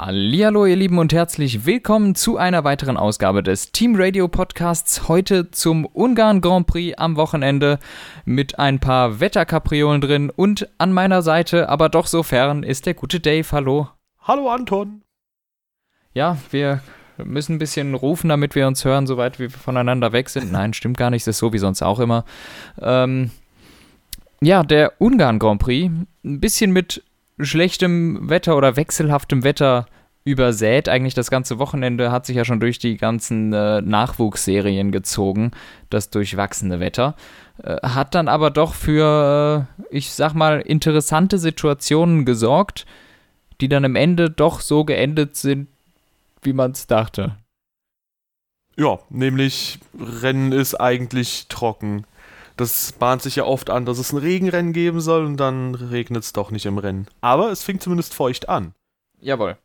Hallihallo, ihr Lieben und herzlich willkommen zu einer weiteren Ausgabe des Team Radio Podcasts. Heute zum Ungarn Grand Prix am Wochenende mit ein paar Wetterkapriolen drin und an meiner Seite, aber doch so fern, ist der gute Dave. Hallo. Hallo Anton. Ja, wir müssen ein bisschen rufen, damit wir uns hören, soweit wir voneinander weg sind. Nein, stimmt gar nicht, das ist so wie sonst auch immer. Ähm, ja, der Ungarn Grand Prix, ein bisschen mit schlechtem Wetter oder wechselhaftem Wetter übersät. Eigentlich das ganze Wochenende hat sich ja schon durch die ganzen äh, Nachwuchsserien gezogen, das durchwachsene Wetter. Äh, hat dann aber doch für, äh, ich sag mal, interessante Situationen gesorgt, die dann am Ende doch so geendet sind, wie man es dachte. Ja, nämlich Rennen ist eigentlich trocken. Das bahnt sich ja oft an, dass es ein Regenrennen geben soll und dann regnet es doch nicht im Rennen. Aber es fing zumindest feucht an. Jawohl.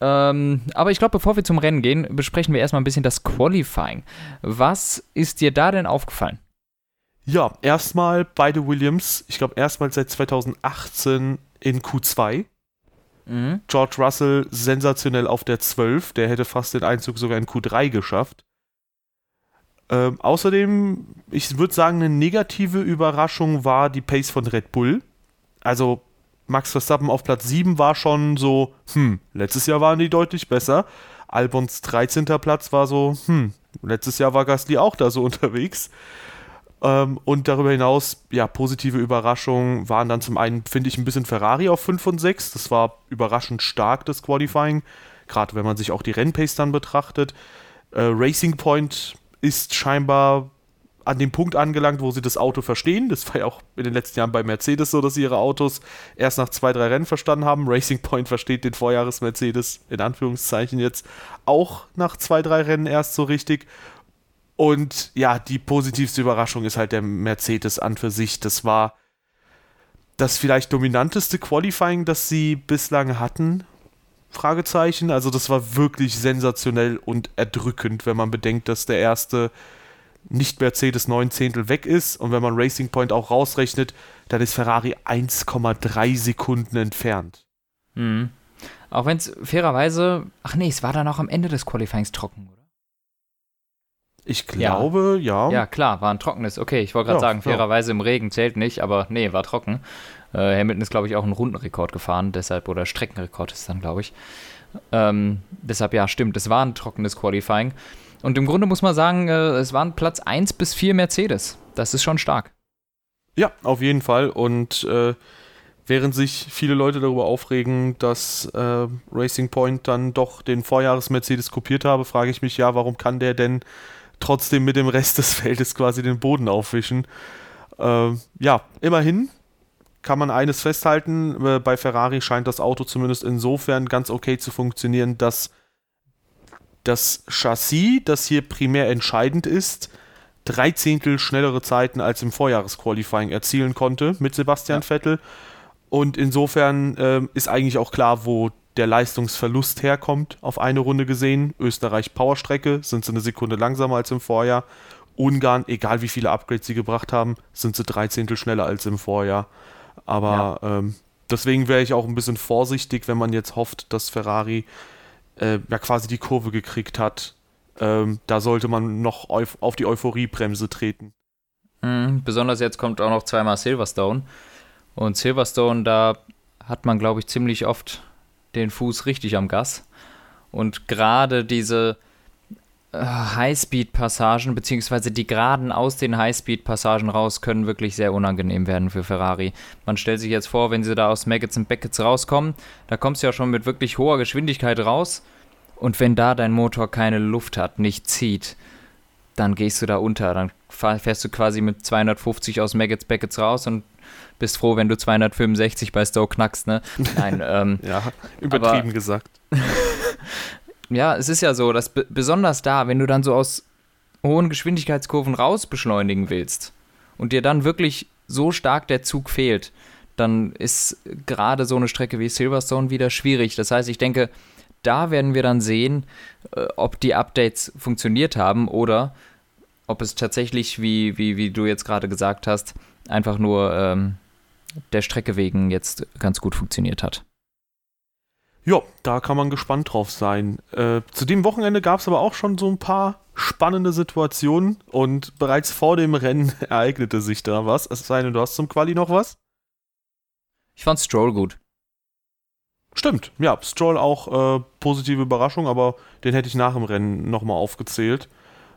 Ähm, aber ich glaube, bevor wir zum Rennen gehen, besprechen wir erstmal ein bisschen das Qualifying. Was ist dir da denn aufgefallen? Ja, erstmal beide Williams, ich glaube erstmal seit 2018 in Q2. Mhm. George Russell sensationell auf der 12, der hätte fast den Einzug sogar in Q3 geschafft. Ähm, außerdem, ich würde sagen, eine negative Überraschung war die Pace von Red Bull. Also Max Verstappen auf Platz 7 war schon so, hm, letztes Jahr waren die deutlich besser. Albons 13. Platz war so, hm, letztes Jahr war Gasly auch da so unterwegs. Ähm, und darüber hinaus, ja, positive Überraschungen waren dann zum einen, finde ich, ein bisschen Ferrari auf 5 und 6. Das war überraschend stark, das Qualifying. Gerade wenn man sich auch die Rennpace dann betrachtet. Äh, Racing Point ist scheinbar an dem Punkt angelangt, wo sie das Auto verstehen. Das war ja auch in den letzten Jahren bei Mercedes so, dass sie ihre Autos erst nach zwei, drei Rennen verstanden haben. Racing Point versteht den Vorjahres-Mercedes in Anführungszeichen jetzt auch nach zwei, drei Rennen erst so richtig. Und ja, die positivste Überraschung ist halt der Mercedes an für sich. Das war das vielleicht dominanteste Qualifying, das sie bislang hatten. Fragezeichen. Also das war wirklich sensationell und erdrückend, wenn man bedenkt, dass der erste nicht Mercedes 9 Zehntel weg ist und wenn man Racing Point auch rausrechnet, dann ist Ferrari 1,3 Sekunden entfernt. Mhm. Auch wenn es fairerweise, ach nee, es war dann auch am Ende des Qualifyings trocken, oder? Ich glaube, ja. Ja, ja klar, war ein trockenes. Okay, ich wollte gerade ja, sagen, fairerweise ja. im Regen zählt nicht, aber nee, war trocken. Äh, Hamilton ist, glaube ich, auch einen Rundenrekord gefahren, deshalb, oder Streckenrekord ist dann, glaube ich. Ähm, deshalb, ja, stimmt, es war ein trockenes Qualifying. Und im Grunde muss man sagen, äh, es waren Platz 1 bis 4 Mercedes. Das ist schon stark. Ja, auf jeden Fall. Und äh, während sich viele Leute darüber aufregen, dass äh, Racing Point dann doch den Vorjahres-Mercedes kopiert habe, frage ich mich ja, warum kann der denn trotzdem mit dem Rest des Feldes quasi den Boden aufwischen? Äh, ja, immerhin kann man eines festhalten, äh, bei Ferrari scheint das Auto zumindest insofern ganz okay zu funktionieren, dass das Chassis, das hier primär entscheidend ist, drei Zehntel schnellere Zeiten als im Vorjahresqualifying erzielen konnte mit Sebastian ja. Vettel. Und insofern äh, ist eigentlich auch klar, wo der Leistungsverlust herkommt, auf eine Runde gesehen. Österreich Powerstrecke sind sie eine Sekunde langsamer als im Vorjahr. Ungarn, egal wie viele Upgrades sie gebracht haben, sind sie drei Zehntel schneller als im Vorjahr. Aber ja. ähm, deswegen wäre ich auch ein bisschen vorsichtig, wenn man jetzt hofft, dass Ferrari äh, ja quasi die Kurve gekriegt hat. Ähm, da sollte man noch auf, die Euphoriebremse treten. Mhm, besonders jetzt kommt auch noch zweimal Silverstone. Und Silverstone, da hat man, glaube ich, ziemlich oft den Fuß richtig am Gas. Und gerade diese Highspeed-Passagen, beziehungsweise die Geraden aus den Highspeed-Passagen raus, können wirklich sehr unangenehm werden für Ferrari. Man stellt sich jetzt vor, wenn sie da aus Maggots und Beckets rauskommen, da kommst du ja schon mit wirklich hoher Geschwindigkeit raus. Und wenn da dein Motor keine Luft hat, nicht zieht, dann gehst du da unter. Dann fährst du quasi mit 250 aus Maggots Beckets raus und bist froh, wenn du 265 bei Stowe knackst, ne? Nein, ähm, ja, übertrieben aber, gesagt. ja, es ist ja so, dass besonders da, wenn du dann so aus hohen Geschwindigkeitskurven raus beschleunigen willst und dir dann wirklich so stark der Zug fehlt, dann ist gerade so eine Strecke wie Silverstone wieder schwierig. Das heißt, ich denke, da werden wir dann sehen, äh, ob die Updates funktioniert haben oder ob es tatsächlich, wie, wie, wie du jetzt gerade gesagt hast, einfach nur ähm, der Strecke wegen jetzt ganz gut funktioniert hat. Ja, da kann man gespannt drauf sein. Äh, zu dem Wochenende gab es aber auch schon so ein paar spannende Situationen und bereits vor dem Rennen ereignete sich da was. Es sei denn, du hast zum Quali noch was? Ich fand Stroll gut. Stimmt, ja, Stroll auch äh, positive Überraschung, aber den hätte ich nach dem Rennen nochmal aufgezählt.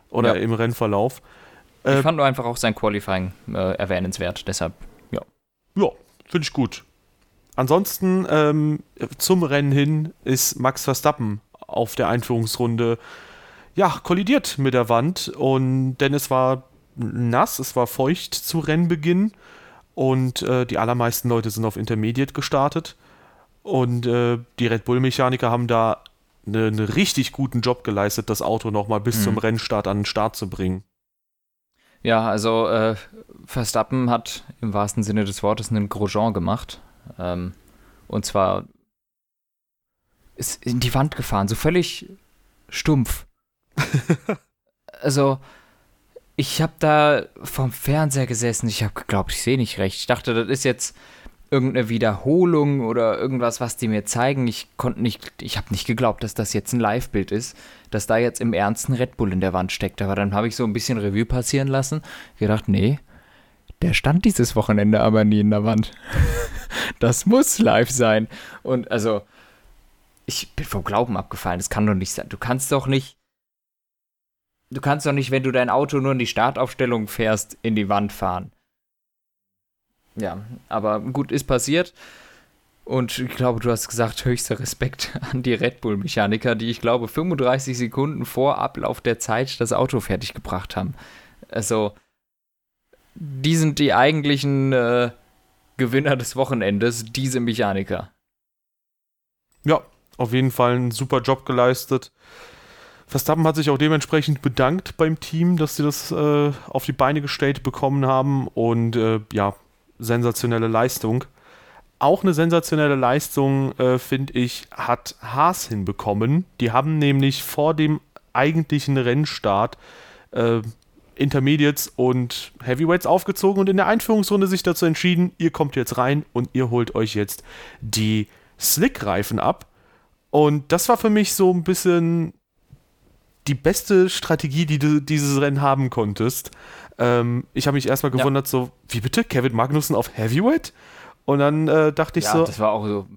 Oder ja. im Rennverlauf. Äh, ich fand nur einfach auch sein Qualifying äh, erwähnenswert, deshalb, ja. Ja, finde ich gut. Ansonsten ähm, zum Rennen hin ist Max Verstappen auf der Einführungsrunde ja, kollidiert mit der Wand und denn es war nass, es war feucht zu Rennbeginn und äh, die allermeisten Leute sind auf Intermediate gestartet und äh, die Red Bull Mechaniker haben da einen ne richtig guten Job geleistet, das Auto nochmal bis mhm. zum Rennstart an den Start zu bringen. Ja, also äh, Verstappen hat im wahrsten Sinne des Wortes einen Grosjean gemacht. Ähm, und zwar ist in die Wand gefahren, so völlig stumpf. also, ich habe da vom Fernseher gesessen, ich habe geglaubt, ich sehe nicht recht. Ich dachte, das ist jetzt irgendeine Wiederholung oder irgendwas, was die mir zeigen. Ich konnte nicht, ich habe nicht geglaubt, dass das jetzt ein Live-Bild ist, dass da jetzt im Ernst ein Red Bull in der Wand steckt. Aber dann habe ich so ein bisschen Revue passieren lassen. Gedacht, nee, der stand dieses Wochenende aber nie in der Wand. das muss live sein. Und also, ich bin vom Glauben abgefallen. Das kann doch nicht sein. Du kannst doch nicht. Du kannst doch nicht, wenn du dein Auto nur in die Startaufstellung fährst, in die Wand fahren. Ja, aber gut, ist passiert. Und ich glaube, du hast gesagt, höchster Respekt an die Red Bull-Mechaniker, die ich glaube 35 Sekunden vor Ablauf der Zeit das Auto fertiggebracht haben. Also, die sind die eigentlichen äh, Gewinner des Wochenendes, diese Mechaniker. Ja, auf jeden Fall einen super Job geleistet. Verstappen hat sich auch dementsprechend bedankt beim Team, dass sie das äh, auf die Beine gestellt bekommen haben und äh, ja, sensationelle Leistung. Auch eine sensationelle Leistung, äh, finde ich, hat Haas hinbekommen. Die haben nämlich vor dem eigentlichen Rennstart äh, Intermediates und Heavyweights aufgezogen und in der Einführungsrunde sich dazu entschieden, ihr kommt jetzt rein und ihr holt euch jetzt die Slick-Reifen ab. Und das war für mich so ein bisschen die beste Strategie, die du dieses Rennen haben konntest. Ähm, ich habe mich erstmal gewundert, ja. so, wie bitte? Kevin Magnussen auf Heavyweight? Und dann äh, dachte ich ja, so. Das war auch so.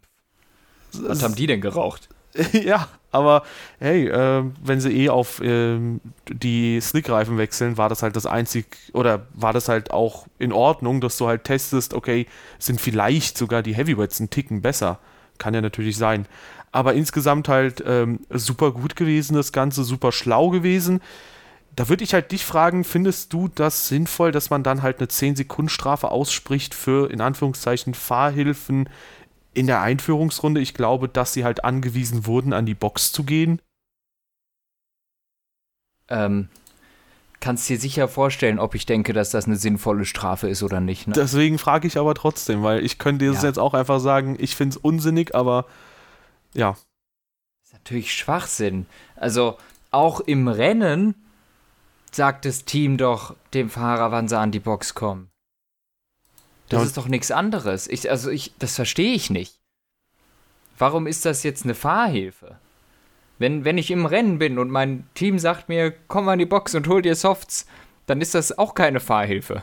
Was haben die denn geraucht? ja, aber hey, äh, wenn sie eh auf äh, die Slickreifen wechseln, war das halt das einzig, oder war das halt auch in Ordnung, dass du halt testest, okay, sind vielleicht sogar die Heavyweights einen Ticken besser. Kann ja natürlich sein. Aber insgesamt halt ähm, super gut gewesen, das Ganze, super schlau gewesen. Da würde ich halt dich fragen, findest du das sinnvoll, dass man dann halt eine 10-Sekunden-Strafe ausspricht für, in Anführungszeichen, Fahrhilfen in der Einführungsrunde, ich glaube, dass sie halt angewiesen wurden, an die Box zu gehen. Ähm, kannst dir sicher vorstellen, ob ich denke, dass das eine sinnvolle Strafe ist oder nicht. Ne? Deswegen frage ich aber trotzdem, weil ich könnte dir ja. jetzt auch einfach sagen, ich finde es unsinnig, aber ja. Das ist natürlich Schwachsinn. Also auch im Rennen sagt das Team doch dem Fahrer, wann sie an die Box kommen. Das ist doch nichts anderes. Ich, also ich, das verstehe ich nicht. Warum ist das jetzt eine Fahrhilfe? Wenn, wenn ich im Rennen bin und mein Team sagt mir, komm an die Box und hol dir Softs, dann ist das auch keine Fahrhilfe.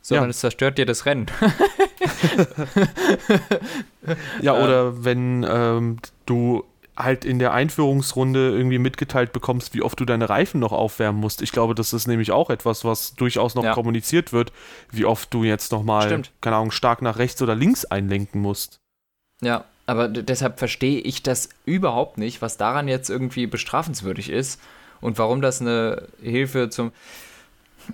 Sondern ja. es zerstört dir das Rennen. ja, oder wenn ähm, du halt in der Einführungsrunde irgendwie mitgeteilt bekommst, wie oft du deine Reifen noch aufwärmen musst. Ich glaube, das ist nämlich auch etwas, was durchaus noch ja. kommuniziert wird, wie oft du jetzt nochmal, keine Ahnung, stark nach rechts oder links einlenken musst. Ja, aber deshalb verstehe ich das überhaupt nicht, was daran jetzt irgendwie bestrafenswürdig ist und warum das eine Hilfe zum.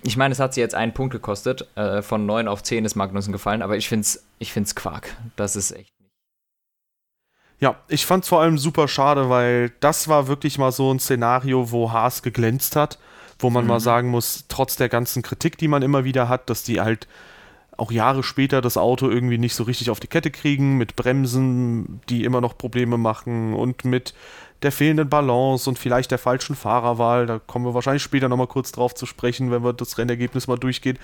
Ich meine, es hat sie jetzt einen Punkt gekostet. Äh, von 9 auf 10 ist Magnussen gefallen, aber ich finde es ich find's Quark. Das ist echt ja, ich fand es vor allem super schade, weil das war wirklich mal so ein Szenario, wo Haas geglänzt hat, wo man mhm. mal sagen muss, trotz der ganzen Kritik, die man immer wieder hat, dass die halt auch Jahre später das Auto irgendwie nicht so richtig auf die Kette kriegen, mit Bremsen, die immer noch Probleme machen und mit der fehlenden Balance und vielleicht der falschen Fahrerwahl. Da kommen wir wahrscheinlich später nochmal kurz drauf zu sprechen, wenn wir das Rennergebnis mal durchgehen.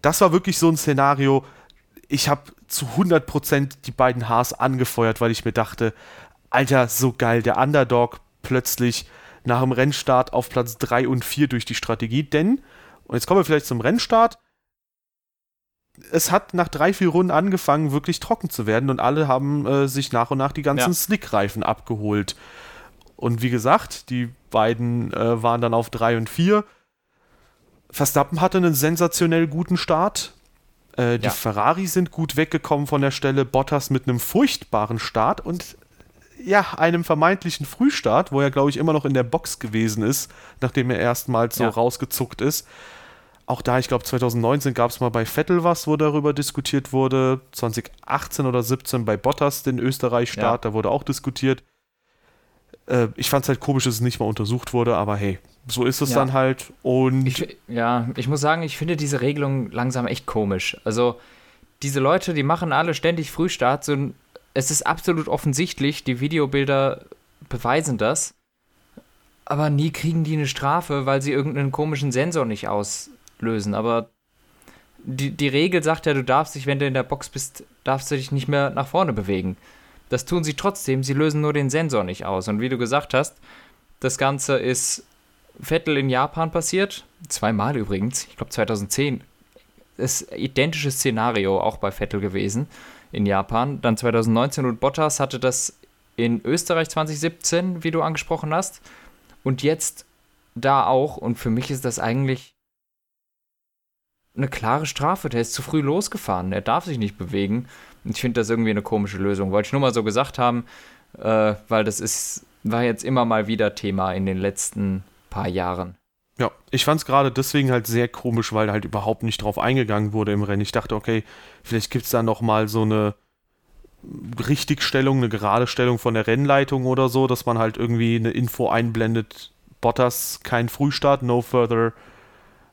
Das war wirklich so ein Szenario, ich habe zu 100% die beiden Haars angefeuert, weil ich mir dachte, Alter, so geil. Der Underdog plötzlich nach dem Rennstart auf Platz 3 und 4 durch die Strategie. Denn, und jetzt kommen wir vielleicht zum Rennstart, es hat nach drei, vier Runden angefangen, wirklich trocken zu werden und alle haben äh, sich nach und nach die ganzen ja. Slick-Reifen abgeholt. Und wie gesagt, die beiden äh, waren dann auf 3 und 4. Verstappen hatte einen sensationell guten Start. Äh, die ja. Ferrari sind gut weggekommen von der Stelle. Bottas mit einem furchtbaren Start und ja, einem vermeintlichen Frühstart, wo er, glaube ich, immer noch in der Box gewesen ist, nachdem er erstmals so ja. rausgezuckt ist. Auch da, ich glaube, 2019 gab es mal bei Vettel was, wo darüber diskutiert wurde. 2018 oder 17 bei Bottas den Österreich-Start, ja. da wurde auch diskutiert. Äh, ich fand es halt komisch, dass es nicht mal untersucht wurde, aber hey, so ist es ja. dann halt. Und ich, ja, ich muss sagen, ich finde diese Regelung langsam echt komisch. Also, diese Leute, die machen alle ständig Frühstart. So, es ist absolut offensichtlich, die Videobilder beweisen das. Aber nie kriegen die eine Strafe, weil sie irgendeinen komischen Sensor nicht auslösen. Aber die, die Regel sagt ja, du darfst dich, wenn du in der Box bist, darfst du dich nicht mehr nach vorne bewegen. Das tun sie trotzdem, sie lösen nur den Sensor nicht aus. Und wie du gesagt hast, das Ganze ist Vettel in Japan passiert, zweimal übrigens, ich glaube 2010. Das ist identisches Szenario auch bei Vettel gewesen in Japan. Dann 2019 und Bottas hatte das in Österreich 2017, wie du angesprochen hast. Und jetzt da auch. Und für mich ist das eigentlich eine klare Strafe. Der ist zu früh losgefahren. Er darf sich nicht bewegen. Ich finde das irgendwie eine komische Lösung. Wollte ich nur mal so gesagt haben, äh, weil das ist, war jetzt immer mal wieder Thema in den letzten paar Jahren. Ja, ich fand es gerade deswegen halt sehr komisch, weil halt überhaupt nicht drauf eingegangen wurde im Rennen. Ich dachte, okay, vielleicht gibt es da nochmal so eine Richtigstellung, eine gerade Stellung von der Rennleitung oder so, dass man halt irgendwie eine Info einblendet. Bottas kein Frühstart, no further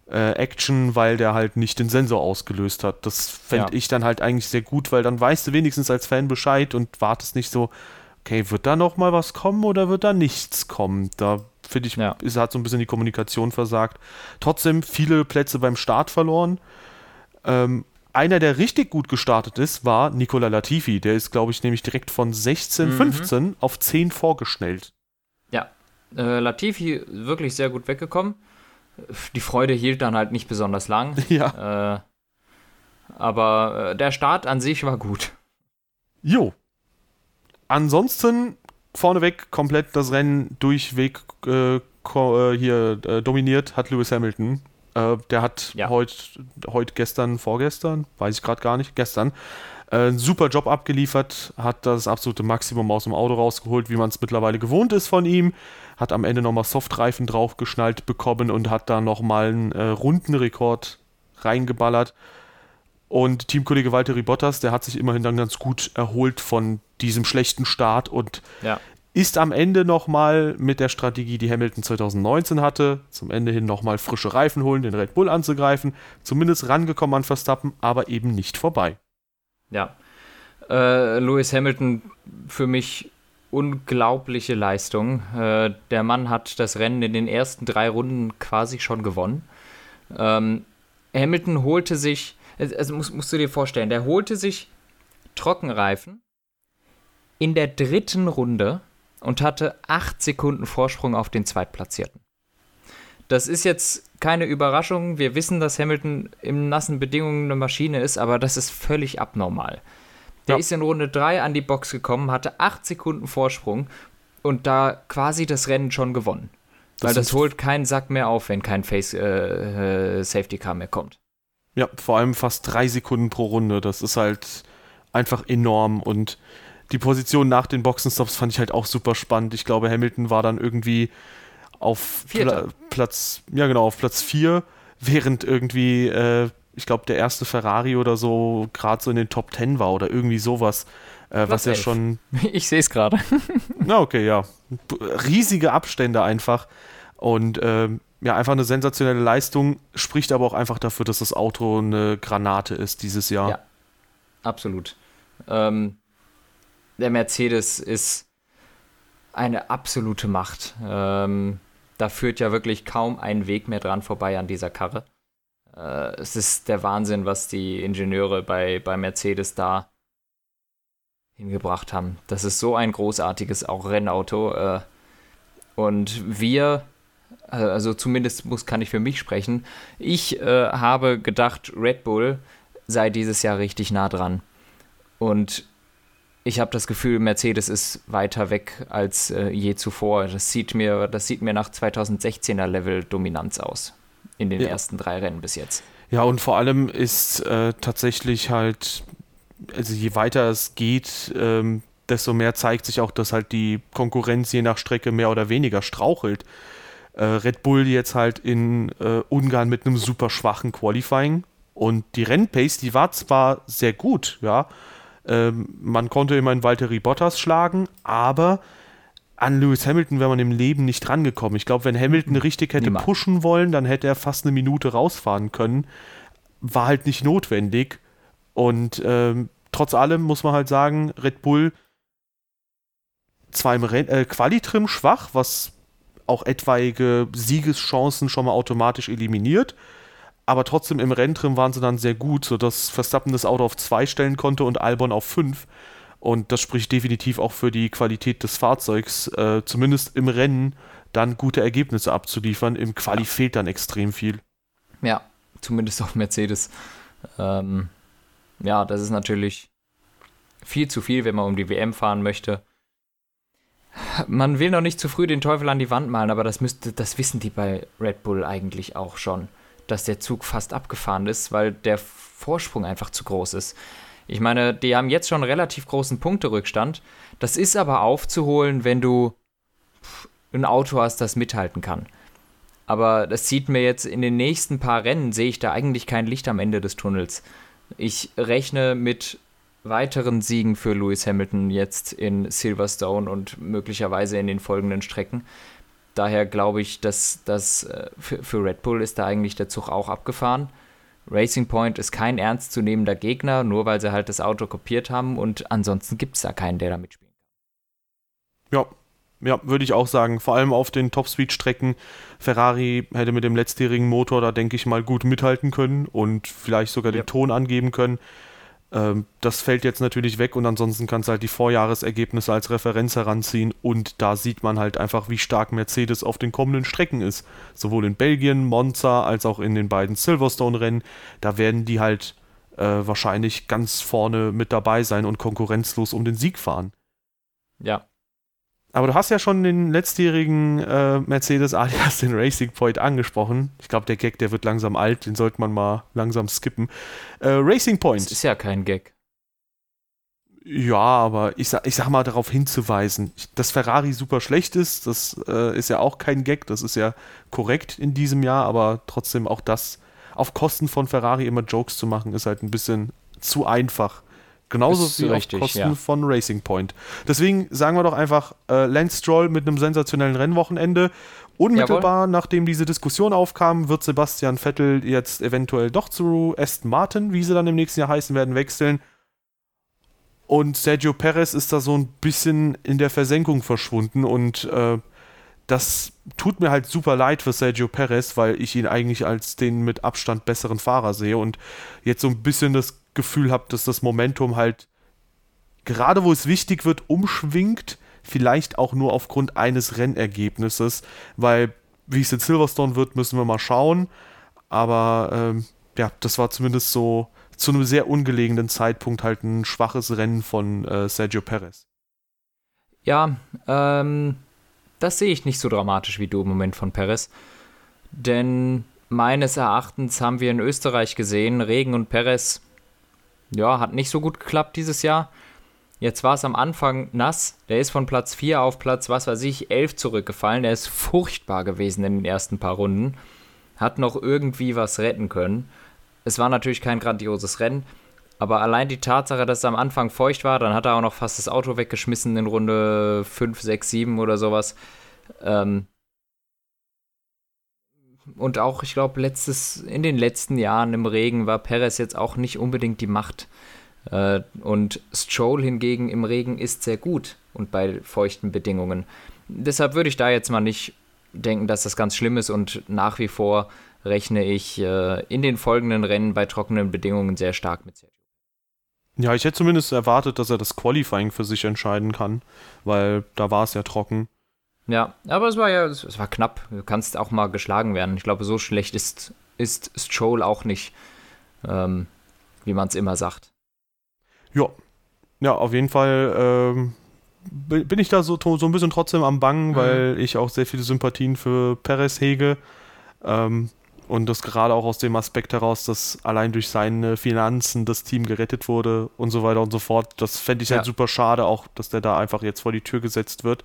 äh, Action, weil der halt nicht den Sensor ausgelöst hat. Das fände ja. ich dann halt eigentlich sehr gut, weil dann weißt du wenigstens als Fan Bescheid und wartest nicht so, okay, wird da noch mal was kommen oder wird da nichts kommen? Da finde ich, ja. ist, hat so ein bisschen die Kommunikation versagt. Trotzdem viele Plätze beim Start verloren. Ähm, einer, der richtig gut gestartet ist, war Nicola Latifi. Der ist, glaube ich, nämlich direkt von 16, mhm. 15 auf 10 vorgeschnellt. Ja, äh, Latifi wirklich sehr gut weggekommen die Freude hielt dann halt nicht besonders lang. Ja. Äh, aber äh, der Start an sich war gut. Jo. Ansonsten vorneweg komplett das Rennen durchweg äh, äh hier äh, dominiert hat Lewis Hamilton. Äh, der hat ja. heute, heut, gestern, vorgestern, weiß ich gerade gar nicht, gestern, einen super Job abgeliefert, hat das absolute Maximum aus dem Auto rausgeholt, wie man es mittlerweile gewohnt ist von ihm hat am Ende nochmal Softreifen draufgeschnallt bekommen und hat da nochmal einen äh, Rundenrekord reingeballert. Und Teamkollege Walter Bottas, der hat sich immerhin dann ganz gut erholt von diesem schlechten Start und ja. ist am Ende nochmal mit der Strategie, die Hamilton 2019 hatte, zum Ende hin nochmal frische Reifen holen, den Red Bull anzugreifen, zumindest rangekommen an Verstappen, aber eben nicht vorbei. Ja. Äh, Lewis Hamilton für mich unglaubliche Leistung. Äh, der Mann hat das Rennen in den ersten drei Runden quasi schon gewonnen. Ähm, Hamilton holte sich, also musst, musst du dir vorstellen, der holte sich Trockenreifen in der dritten Runde und hatte acht Sekunden Vorsprung auf den Zweitplatzierten. Das ist jetzt keine Überraschung. Wir wissen, dass Hamilton in nassen Bedingungen eine Maschine ist, aber das ist völlig abnormal. Der ja. ist in Runde 3 an die Box gekommen, hatte 8 Sekunden Vorsprung und da quasi das Rennen schon gewonnen. Das Weil das holt keinen Sack mehr auf, wenn kein Face, äh, äh, Safety Car mehr kommt. Ja, vor allem fast 3 Sekunden pro Runde. Das ist halt einfach enorm und die Position nach den Boxenstops fand ich halt auch super spannend. Ich glaube, Hamilton war dann irgendwie auf Pla Platz, ja genau, auf Platz 4, während irgendwie äh, ich glaube, der erste Ferrari oder so gerade so in den Top 10 war oder irgendwie sowas. Äh, was ja schon. Ich sehe es gerade. Na, okay, ja. Riesige Abstände einfach. Und ähm, ja, einfach eine sensationelle Leistung, spricht aber auch einfach dafür, dass das Auto eine Granate ist dieses Jahr. Ja, absolut. Ähm, der Mercedes ist eine absolute Macht. Ähm, da führt ja wirklich kaum ein Weg mehr dran vorbei an dieser Karre. Äh, es ist der Wahnsinn, was die Ingenieure bei, bei Mercedes da hingebracht haben. Das ist so ein großartiges auch Rennauto. Äh, und wir, also zumindest muss, kann ich für mich sprechen, ich äh, habe gedacht, Red Bull sei dieses Jahr richtig nah dran. Und ich habe das Gefühl, Mercedes ist weiter weg als äh, je zuvor. Das sieht mir, das sieht mir nach 2016er Level Dominanz aus in den ja. ersten drei Rennen bis jetzt. Ja, und vor allem ist äh, tatsächlich halt, also je weiter es geht, ähm, desto mehr zeigt sich auch, dass halt die Konkurrenz je nach Strecke mehr oder weniger strauchelt. Äh, Red Bull jetzt halt in äh, Ungarn mit einem super schwachen Qualifying und die Rennpace, die war zwar sehr gut, ja, ähm, man konnte immerhin Valtteri Bottas schlagen, aber an Lewis Hamilton wäre man im Leben nicht rangekommen. Ich glaube, wenn Hamilton richtig hätte Niemand. pushen wollen, dann hätte er fast eine Minute rausfahren können. War halt nicht notwendig. Und ähm, trotz allem muss man halt sagen, Red Bull zwar im äh, Qualitrim schwach, was auch etwaige Siegeschancen schon mal automatisch eliminiert aber trotzdem im Renntrim waren sie dann sehr gut, sodass Verstappen das Auto auf zwei stellen konnte und Albon auf fünf. Und das spricht definitiv auch für die Qualität des Fahrzeugs, äh, zumindest im Rennen dann gute Ergebnisse abzuliefern. Im Quali fehlt dann extrem viel. Ja, zumindest auf Mercedes. Ähm, ja, das ist natürlich viel zu viel, wenn man um die WM fahren möchte. Man will noch nicht zu früh den Teufel an die Wand malen, aber das müsste, das wissen die bei Red Bull eigentlich auch schon dass der Zug fast abgefahren ist, weil der Vorsprung einfach zu groß ist. Ich meine, die haben jetzt schon einen relativ großen Punkterückstand. Das ist aber aufzuholen, wenn du ein Auto hast, das mithalten kann. Aber das sieht mir jetzt in den nächsten paar Rennen, sehe ich da eigentlich kein Licht am Ende des Tunnels. Ich rechne mit weiteren Siegen für Lewis Hamilton jetzt in Silverstone und möglicherweise in den folgenden Strecken daher glaube ich, dass das äh, für, für Red Bull ist da eigentlich der Zug auch abgefahren. Racing Point ist kein ernstzunehmender Gegner, nur weil sie halt das Auto kopiert haben und ansonsten gibt es da keinen, der da mitspielen kann. Ja, ja, würde ich auch sagen. Vor allem auf den Top-Speed-Strecken. Ferrari hätte mit dem letztjährigen Motor da, denke ich mal, gut mithalten können und vielleicht sogar ja. den Ton angeben können. Ähm, das fällt jetzt natürlich weg und ansonsten kannst du halt die Vorjahresergebnisse als Referenz heranziehen und da sieht man halt einfach, wie stark Mercedes auf den kommenden Strecken ist. Sowohl in Belgien, Monza, als auch in den beiden Silverstone-Rennen. Da werden die halt äh, wahrscheinlich ganz vorne mit dabei sein und konkurrenzlos um den Sieg fahren. Ja, aber du hast ja schon den letztjährigen äh, Mercedes alias den Racing Point angesprochen. Ich glaube, der Gag, der wird langsam alt, den sollte man mal langsam skippen. Äh, Racing Point. Das ist ja kein Gag. Ja, aber ich sag, ich sag mal darauf hinzuweisen, dass Ferrari super schlecht ist, das äh, ist ja auch kein Gag, das ist ja korrekt in diesem Jahr, aber trotzdem auch das auf Kosten von Ferrari immer Jokes zu machen, ist halt ein bisschen zu einfach. Genauso wie richtig, auf Kosten ja. von Racing Point. Deswegen sagen wir doch einfach äh, Lance Stroll mit einem sensationellen Rennwochenende. Unmittelbar Jawohl. nachdem diese Diskussion aufkam, wird Sebastian Vettel jetzt eventuell doch zu Aston Martin, wie sie dann im nächsten Jahr heißen werden, wechseln. Und Sergio Perez ist da so ein bisschen in der Versenkung verschwunden und äh, das tut mir halt super leid für Sergio Perez, weil ich ihn eigentlich als den mit Abstand besseren Fahrer sehe und jetzt so ein bisschen das Gefühl habe, dass das Momentum halt gerade wo es wichtig wird, umschwingt, vielleicht auch nur aufgrund eines Rennergebnisses, weil wie es in Silverstone wird, müssen wir mal schauen. Aber ähm, ja, das war zumindest so zu einem sehr ungelegenen Zeitpunkt halt ein schwaches Rennen von äh, Sergio Perez. Ja, ähm, das sehe ich nicht so dramatisch wie du im Moment von Perez. Denn meines Erachtens haben wir in Österreich gesehen, Regen und Perez ja, hat nicht so gut geklappt dieses Jahr. Jetzt war es am Anfang nass. Der ist von Platz 4 auf Platz, was weiß ich, 11 zurückgefallen. Der ist furchtbar gewesen in den ersten paar Runden. Hat noch irgendwie was retten können. Es war natürlich kein grandioses Rennen. Aber allein die Tatsache, dass es am Anfang feucht war, dann hat er auch noch fast das Auto weggeschmissen in Runde 5, 6, 7 oder sowas. Ähm, und auch, ich glaube, letztes, in den letzten Jahren im Regen war Perez jetzt auch nicht unbedingt die Macht. Äh, und Stroll hingegen im Regen ist sehr gut und bei feuchten Bedingungen. Deshalb würde ich da jetzt mal nicht denken, dass das ganz schlimm ist und nach wie vor rechne ich äh, in den folgenden Rennen bei trockenen Bedingungen sehr stark mit Sergio. Ja, ich hätte zumindest erwartet, dass er das Qualifying für sich entscheiden kann, weil da war es ja trocken. Ja, aber es war ja, es war knapp. Du kannst auch mal geschlagen werden. Ich glaube, so schlecht ist, ist Stroll auch nicht, ähm, wie man es immer sagt. Ja, ja, auf jeden Fall ähm, bin ich da so, so ein bisschen trotzdem am Bangen, mhm. weil ich auch sehr viele Sympathien für Perez hege. Ähm, und das gerade auch aus dem Aspekt heraus, dass allein durch seine Finanzen das Team gerettet wurde und so weiter und so fort. Das fände ich halt ja. halt super schade, auch dass der da einfach jetzt vor die Tür gesetzt wird.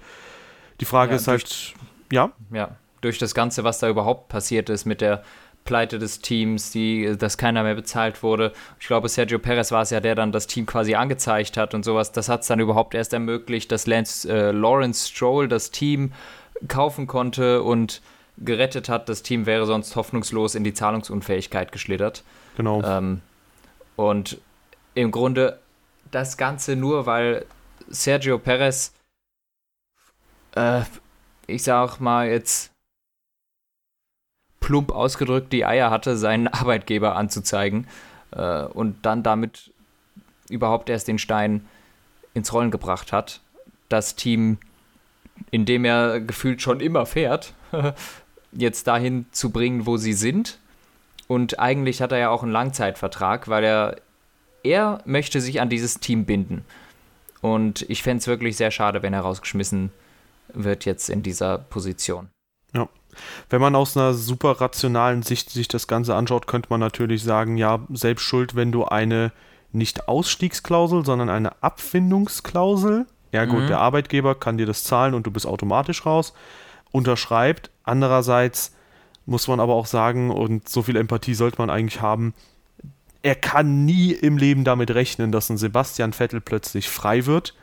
Die Frage ja, ist halt, ja? Ja, durch das Ganze, was da überhaupt passiert ist mit der Pleite des Teams, die, dass keiner mehr bezahlt wurde. Ich glaube, Sergio Perez war es ja, der dann das Team quasi angezeigt hat und sowas. Das hat es dann überhaupt erst ermöglicht, dass Lance äh, Lawrence Stroll das Team kaufen konnte und gerettet hat. Das Team wäre sonst hoffnungslos in die Zahlungsunfähigkeit geschlittert. Genau. Ähm, und im Grunde das Ganze nur, weil Sergio Perez, äh, ich sag mal jetzt plump ausgedrückt, die Eier hatte, seinen Arbeitgeber anzuzeigen äh, und dann damit überhaupt erst den Stein ins Rollen gebracht hat. Das Team, in dem er gefühlt schon immer fährt, jetzt dahin zu bringen, wo sie sind. Und eigentlich hat er ja auch einen Langzeitvertrag, weil er, er möchte sich an dieses Team binden. Und ich fände es wirklich sehr schade, wenn er rausgeschmissen wird jetzt in dieser Position. Ja. Wenn man aus einer super rationalen Sicht sich das Ganze anschaut, könnte man natürlich sagen, ja, selbst schuld, wenn du eine nicht Ausstiegsklausel, sondern eine Abfindungsklausel, ja gut, mhm. der Arbeitgeber kann dir das zahlen und du bist automatisch raus, unterschreibt. Andererseits muss man aber auch sagen, und so viel Empathie sollte man eigentlich haben, er kann nie im Leben damit rechnen, dass ein Sebastian Vettel plötzlich frei wird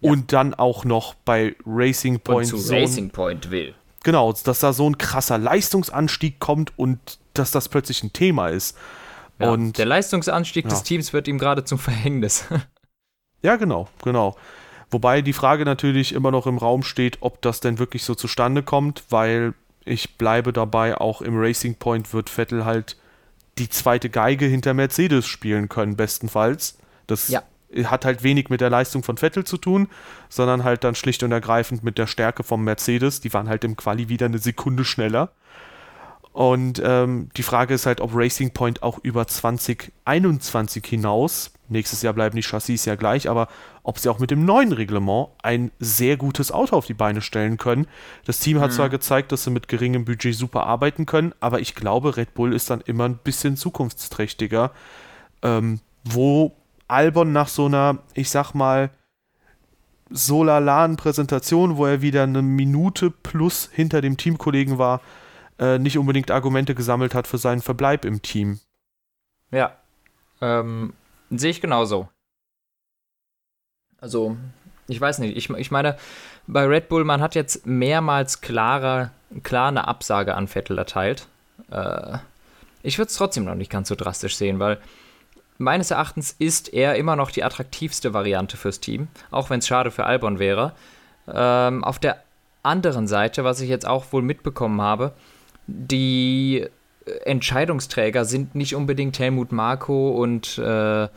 ja. und dann auch noch bei Racing Point und zu so Racing Point will. Genau, dass da so ein krasser Leistungsanstieg kommt und dass das plötzlich ein Thema ist. Ja, und der Leistungsanstieg ja. des Teams wird ihm gerade zum Verhängnis. ja, genau, genau. Wobei die Frage natürlich immer noch im Raum steht, ob das denn wirklich so zustande kommt, weil ich bleibe dabei, auch im Racing Point wird Vettel halt die zweite Geige hinter Mercedes spielen können, bestenfalls. Das ja. hat halt wenig mit der Leistung von Vettel zu tun, sondern halt dann schlicht und ergreifend mit der Stärke vom Mercedes. Die waren halt im Quali wieder eine Sekunde schneller. Und ähm, die Frage ist halt, ob Racing Point auch über 2021 hinaus, nächstes Jahr bleiben die Chassis ja gleich, aber ob sie auch mit dem neuen Reglement ein sehr gutes Auto auf die Beine stellen können. Das Team hat mhm. zwar gezeigt, dass sie mit geringem Budget super arbeiten können, aber ich glaube, Red Bull ist dann immer ein bisschen zukunftsträchtiger. Ähm, wo Albon nach so einer, ich sag mal, solalanen Präsentation, wo er wieder eine Minute plus hinter dem Teamkollegen war, äh, nicht unbedingt Argumente gesammelt hat für seinen Verbleib im Team. Ja, ähm, sehe ich genauso. Also, ich weiß nicht, ich, ich meine, bei Red Bull, man hat jetzt mehrmals klarer, klar eine Absage an Vettel erteilt. Äh, ich würde es trotzdem noch nicht ganz so drastisch sehen, weil meines Erachtens ist er immer noch die attraktivste Variante fürs Team, auch wenn es schade für Albon wäre. Ähm, auf der anderen Seite, was ich jetzt auch wohl mitbekommen habe, die Entscheidungsträger sind nicht unbedingt Helmut Marko und äh, äh,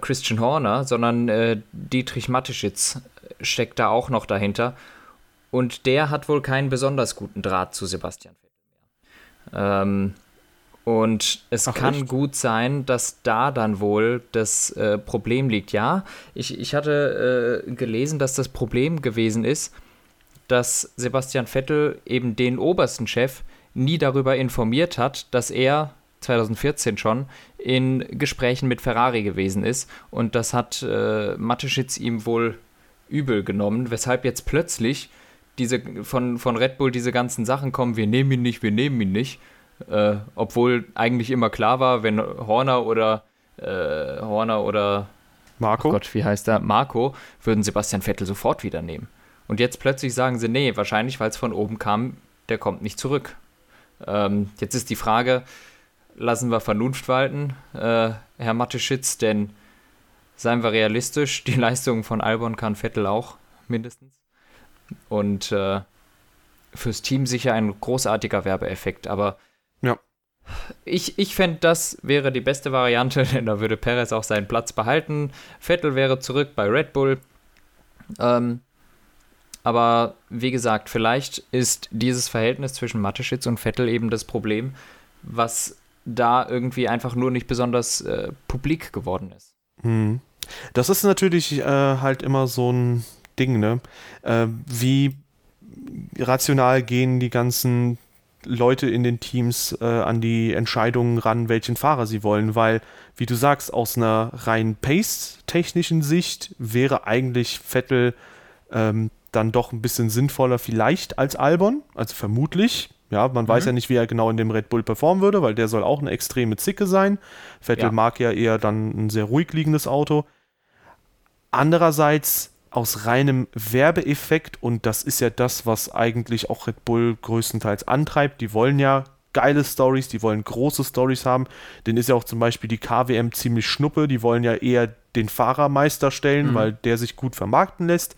Christian Horner, sondern äh, Dietrich Mateschitz steckt da auch noch dahinter. Und der hat wohl keinen besonders guten Draht zu Sebastian Vettel mehr. Ähm, und es Ach, kann echt? gut sein, dass da dann wohl das äh, Problem liegt. Ja, ich, ich hatte äh, gelesen, dass das Problem gewesen ist, dass Sebastian Vettel eben den obersten Chef nie darüber informiert hat, dass er 2014 schon in Gesprächen mit Ferrari gewesen ist und das hat äh, Mateschitz ihm wohl übel genommen, weshalb jetzt plötzlich diese von, von Red Bull diese ganzen Sachen kommen, wir nehmen ihn nicht, wir nehmen ihn nicht, äh, obwohl eigentlich immer klar war, wenn Horner oder äh, Horner oder Marco, oh Gott, wie heißt er, Marco, würden Sebastian Vettel sofort wieder nehmen. Und jetzt plötzlich sagen sie, nee, wahrscheinlich, weil es von oben kam, der kommt nicht zurück. Ähm, jetzt ist die Frage, lassen wir Vernunft walten, äh, Herr Mateschitz, denn seien wir realistisch, die Leistung von Albon kann Vettel auch mindestens. Und äh, fürs Team sicher ein großartiger Werbeeffekt, aber ja. Ich, ich fände, das wäre die beste Variante, denn da würde Perez auch seinen Platz behalten. Vettel wäre zurück bei Red Bull. Ähm, aber wie gesagt, vielleicht ist dieses Verhältnis zwischen Mateschitz und Vettel eben das Problem, was da irgendwie einfach nur nicht besonders äh, publik geworden ist. Hm. Das ist natürlich äh, halt immer so ein Ding, ne? Äh, wie rational gehen die ganzen Leute in den Teams äh, an die Entscheidungen ran, welchen Fahrer sie wollen, weil, wie du sagst, aus einer rein Pace-technischen Sicht wäre eigentlich Vettel ähm, dann doch ein bisschen sinnvoller vielleicht als Albon, also vermutlich. Ja, man mhm. weiß ja nicht, wie er genau in dem Red Bull performen würde, weil der soll auch eine extreme Zicke sein. Vettel ja. mag ja eher dann ein sehr ruhig liegendes Auto. Andererseits aus reinem Werbeeffekt und das ist ja das, was eigentlich auch Red Bull größtenteils antreibt. Die wollen ja geile Stories, die wollen große Stories haben. Den ist ja auch zum Beispiel die KWM ziemlich schnuppe. Die wollen ja eher den Fahrermeister stellen, mhm. weil der sich gut vermarkten lässt.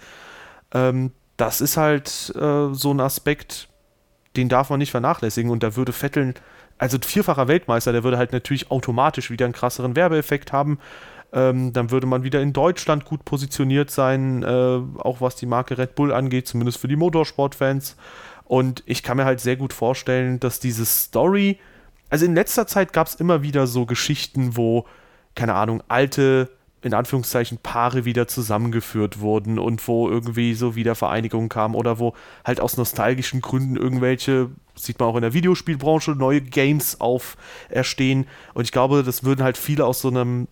Ähm, das ist halt äh, so ein Aspekt, den darf man nicht vernachlässigen und da würde Vettel, also vierfacher Weltmeister, der würde halt natürlich automatisch wieder einen krasseren Werbeeffekt haben. Ähm, dann würde man wieder in Deutschland gut positioniert sein, äh, auch was die Marke Red Bull angeht, zumindest für die Motorsportfans. Und ich kann mir halt sehr gut vorstellen, dass diese Story, also in letzter Zeit gab es immer wieder so Geschichten, wo, keine Ahnung, alte, in Anführungszeichen, Paare wieder zusammengeführt wurden und wo irgendwie so Wiedervereinigung kam oder wo halt aus nostalgischen Gründen irgendwelche, sieht man auch in der Videospielbranche, neue Games auferstehen. Und ich glaube, das würden halt viele aus so einem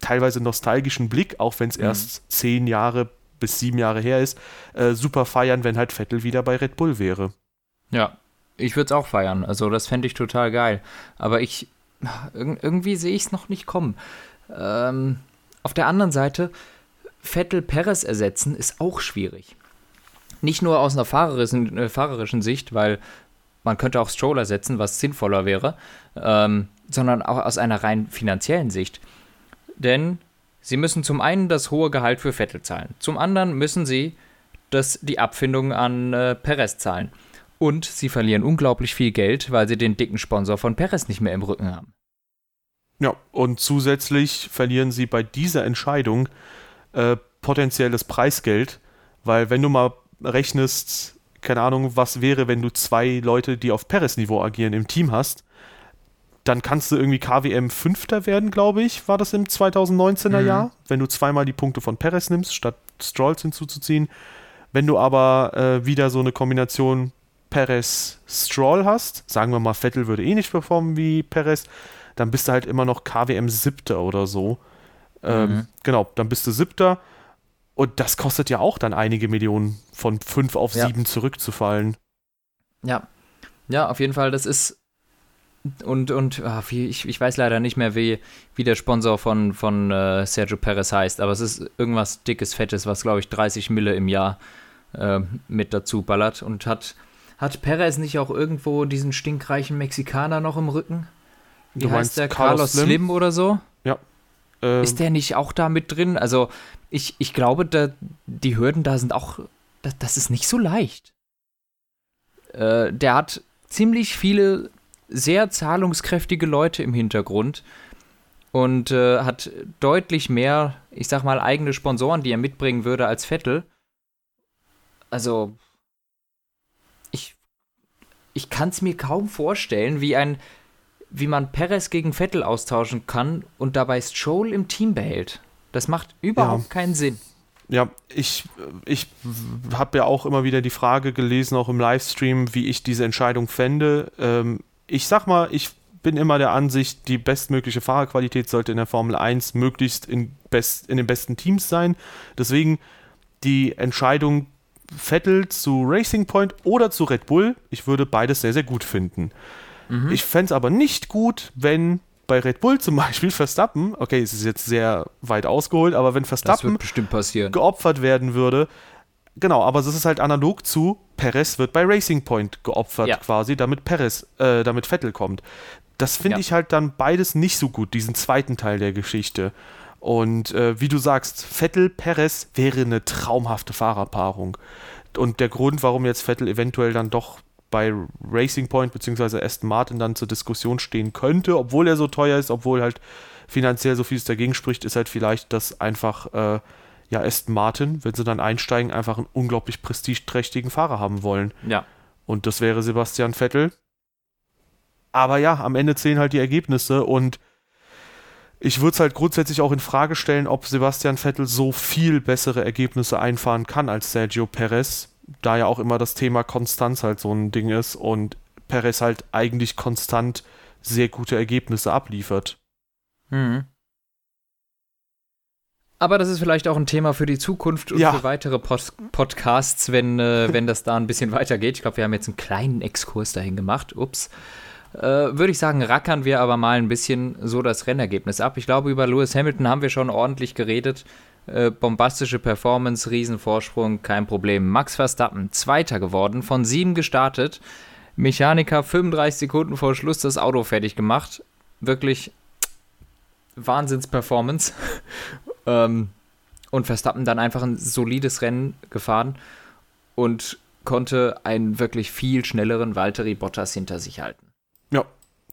teilweise nostalgischen Blick, auch wenn es mhm. erst zehn Jahre bis sieben Jahre her ist, äh, super feiern, wenn halt Vettel wieder bei Red Bull wäre. Ja, ich würde es auch feiern. Also das fände ich total geil. Aber ich, irgendwie sehe ich es noch nicht kommen. Ähm, auf der anderen Seite, Vettel Perez ersetzen ist auch schwierig. Nicht nur aus einer fahrerischen, äh, fahrerischen Sicht, weil man könnte auch Stroll ersetzen, was sinnvoller wäre, ähm, sondern auch aus einer rein finanziellen Sicht. Denn sie müssen zum einen das hohe Gehalt für Vettel zahlen, zum anderen müssen sie das, die Abfindung an äh, Perez zahlen. Und sie verlieren unglaublich viel Geld, weil sie den dicken Sponsor von Perez nicht mehr im Rücken haben. Ja, und zusätzlich verlieren sie bei dieser Entscheidung äh, potenzielles Preisgeld, weil wenn du mal rechnest, keine Ahnung, was wäre, wenn du zwei Leute, die auf Perez-Niveau agieren, im Team hast, dann kannst du irgendwie KWM Fünfter werden, glaube ich, war das im 2019er mhm. Jahr, wenn du zweimal die Punkte von Perez nimmst, statt Strolls hinzuzuziehen. Wenn du aber äh, wieder so eine Kombination Perez-Stroll hast, sagen wir mal, Vettel würde eh nicht performen wie Perez, dann bist du halt immer noch KWM Siebter oder so. Ähm, mhm. Genau, dann bist du Siebter und das kostet ja auch dann einige Millionen von fünf auf ja. sieben zurückzufallen. Ja, ja, auf jeden Fall, das ist und, und ach, ich, ich weiß leider nicht mehr, wie, wie der Sponsor von, von äh, Sergio Perez heißt, aber es ist irgendwas dickes, fettes, was glaube ich 30 Mille im Jahr äh, mit dazu ballert. Und hat, hat Perez nicht auch irgendwo diesen stinkreichen Mexikaner noch im Rücken? Wie du heißt der? Carlos, Slim? Slim? oder so? Ja. Ähm. Ist der nicht auch da mit drin? Also, ich, ich glaube, da, die Hürden da sind auch. Das, das ist nicht so leicht. Äh, der hat ziemlich viele sehr zahlungskräftige Leute im Hintergrund und äh, hat deutlich mehr, ich sag mal, eigene Sponsoren, die er mitbringen würde als Vettel. Also, ich, ich kann es mir kaum vorstellen, wie ein, wie man Perez gegen Vettel austauschen kann und dabei Stroll im Team behält. Das macht überhaupt ja. keinen Sinn. Ja, ich, ich habe ja auch immer wieder die Frage gelesen, auch im Livestream, wie ich diese Entscheidung fände. Ähm, ich sag mal, ich bin immer der Ansicht, die bestmögliche Fahrerqualität sollte in der Formel 1 möglichst in, best, in den besten Teams sein. Deswegen die Entscheidung Vettel zu Racing Point oder zu Red Bull, ich würde beides sehr, sehr gut finden. Mhm. Ich fände es aber nicht gut, wenn bei Red Bull zum Beispiel Verstappen, okay, es ist jetzt sehr weit ausgeholt, aber wenn Verstappen geopfert werden würde, Genau, aber es ist halt analog zu Perez wird bei Racing Point geopfert ja. quasi, damit Perez, äh, damit Vettel kommt. Das finde ja. ich halt dann beides nicht so gut, diesen zweiten Teil der Geschichte. Und äh, wie du sagst, Vettel Perez wäre eine traumhafte Fahrerpaarung. Und der Grund, warum jetzt Vettel eventuell dann doch bei Racing Point bzw. Aston Martin dann zur Diskussion stehen könnte, obwohl er so teuer ist, obwohl halt finanziell so vieles dagegen spricht, ist halt vielleicht, dass einfach äh, ja Aston Martin, wenn sie dann einsteigen, einfach einen unglaublich prestigeträchtigen Fahrer haben wollen. Ja. Und das wäre Sebastian Vettel. Aber ja, am Ende zählen halt die Ergebnisse und ich würde es halt grundsätzlich auch in Frage stellen, ob Sebastian Vettel so viel bessere Ergebnisse einfahren kann als Sergio Perez, da ja auch immer das Thema Konstanz halt so ein Ding ist und Perez halt eigentlich konstant sehr gute Ergebnisse abliefert. Mhm. Aber das ist vielleicht auch ein Thema für die Zukunft und Ja. für weitere Pod Podcasts, wenn, äh, wenn das da ein bisschen weitergeht. Ich glaube, wir haben jetzt einen kleinen Exkurs dahin gemacht. Ups. Äh, Würde ich sagen, rackern wir aber mal ein bisschen so das Rennergebnis ab. Ich glaube, über Lewis Hamilton haben wir schon ordentlich geredet. Äh, bombastische Performance, Riesenvorsprung, kein Problem. Max Verstappen, Zweiter geworden, von sieben gestartet. Mechaniker 35 Sekunden vor Schluss das Auto fertig gemacht. Wirklich Wahnsinns-Performance. ähm, und Verstappen dann einfach ein solides Rennen gefahren und konnte einen wirklich viel schnelleren Valtteri Bottas hinter sich halten. Ja.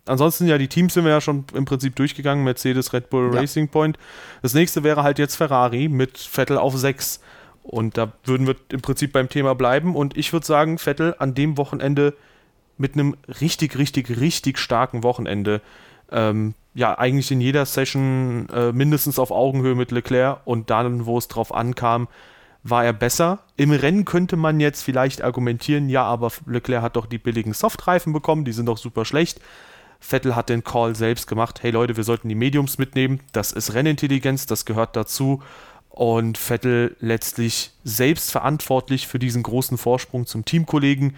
Ansonsten ja, die Teams sind wir ja schon im Prinzip durchgegangen. Mercedes, Red Bull, Ja. Racing Point. Das nächste wäre halt jetzt Ferrari mit Vettel auf 6. Und da würden wir im Prinzip beim Thema bleiben. Und ich würde sagen, Vettel an dem Wochenende mit einem richtig, richtig, richtig starken Wochenende. Ähm, ja, eigentlich in jeder Session äh, mindestens auf Augenhöhe mit Leclerc. Und dann, wo es drauf ankam, war er besser. Im Rennen könnte man jetzt vielleicht argumentieren, ja, aber Leclerc hat doch die billigen Softreifen bekommen, die sind doch super schlecht. Vettel hat den Call selbst gemacht, hey Leute, wir sollten die Mediums mitnehmen, das ist Rennintelligenz, das gehört dazu. Und Vettel letztlich selbst verantwortlich für diesen großen Vorsprung zum Teamkollegen.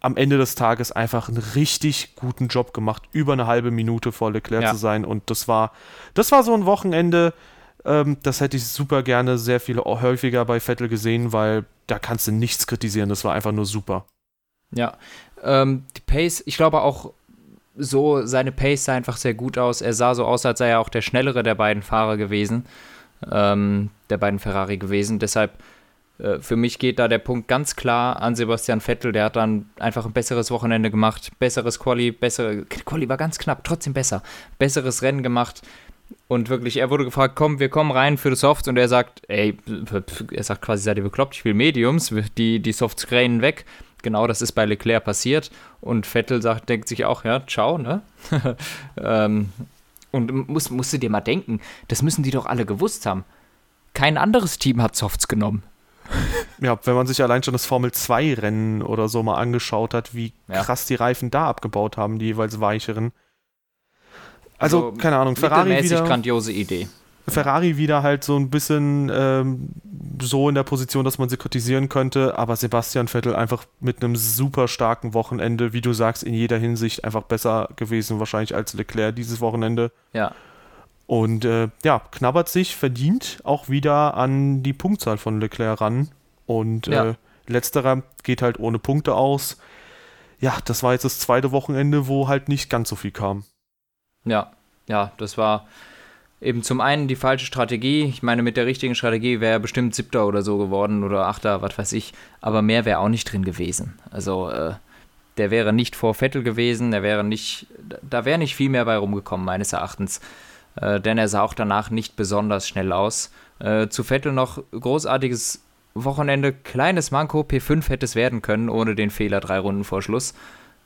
Am Ende des Tages einfach einen richtig guten Job gemacht, über eine halbe Minute vor Leclerc Ja. zu sein. Und das war, das war so ein Wochenende, ähm, das hätte ich super gerne sehr viel häufiger bei Vettel gesehen, weil da kannst du nichts kritisieren. Das war einfach nur super. Ja, ähm, die Pace, ich glaube auch so, seine Pace sah einfach sehr gut aus. Er sah so aus, als sei er auch der schnellere der beiden Fahrer gewesen, ähm, der beiden Ferrari gewesen. Deshalb, äh, für mich geht da der Punkt ganz klar an Sebastian Vettel. Der hat dann einfach ein besseres Wochenende gemacht, besseres Quali, bessere, Quali war ganz knapp, trotzdem besser, besseres Rennen gemacht. Und wirklich, er wurde gefragt, komm, wir kommen rein für die Softs. Und er sagt, ey, er sagt quasi, seid ihr bekloppt, ich will Mediums, die, die Softs gränen weg. Genau das ist bei Leclerc passiert. Und Vettel sagt, denkt sich auch, ja, ciao, ne? ähm, und muss, musst du dir mal denken, das müssen die doch alle gewusst haben. Kein anderes Team hat Softs genommen. Ja, wenn man sich allein schon das Formel 2 Rennen oder so mal angeschaut hat, wie Ja. krass die Reifen da abgebaut haben, die jeweils weicheren. Also, Also, keine Ahnung, Ferrari Mittelmäßig wieder, grandiose Idee. Ferrari wieder halt so ein bisschen ähm, so in der Position, dass man sie kritisieren könnte, aber Sebastian Vettel einfach mit einem super starken Wochenende, wie du sagst, in jeder Hinsicht einfach besser gewesen wahrscheinlich als Leclerc dieses Wochenende. Ja. Und äh, ja, knabbert sich verdient auch wieder an die Punktzahl von Leclerc ran. Und Ja. äh, letzterer geht halt ohne Punkte aus. Ja, das war jetzt das zweite Wochenende, wo halt nicht ganz so viel kam. Ja, ja, das war eben zum einen die falsche Strategie. Ich meine, mit der richtigen Strategie wäre er bestimmt Siebter oder so geworden oder Achter, was weiß ich. Aber mehr wäre auch nicht drin gewesen. Also, äh, der wäre nicht vor Vettel gewesen, der wäre nicht, da wäre nicht viel mehr bei rumgekommen, meines Erachtens. Äh, denn er sah auch danach nicht besonders schnell aus. Äh, zu Vettel noch großartiges Wochenende, kleines Manko, P5 hätte es werden können, ohne den Fehler drei Runden vor Schluss.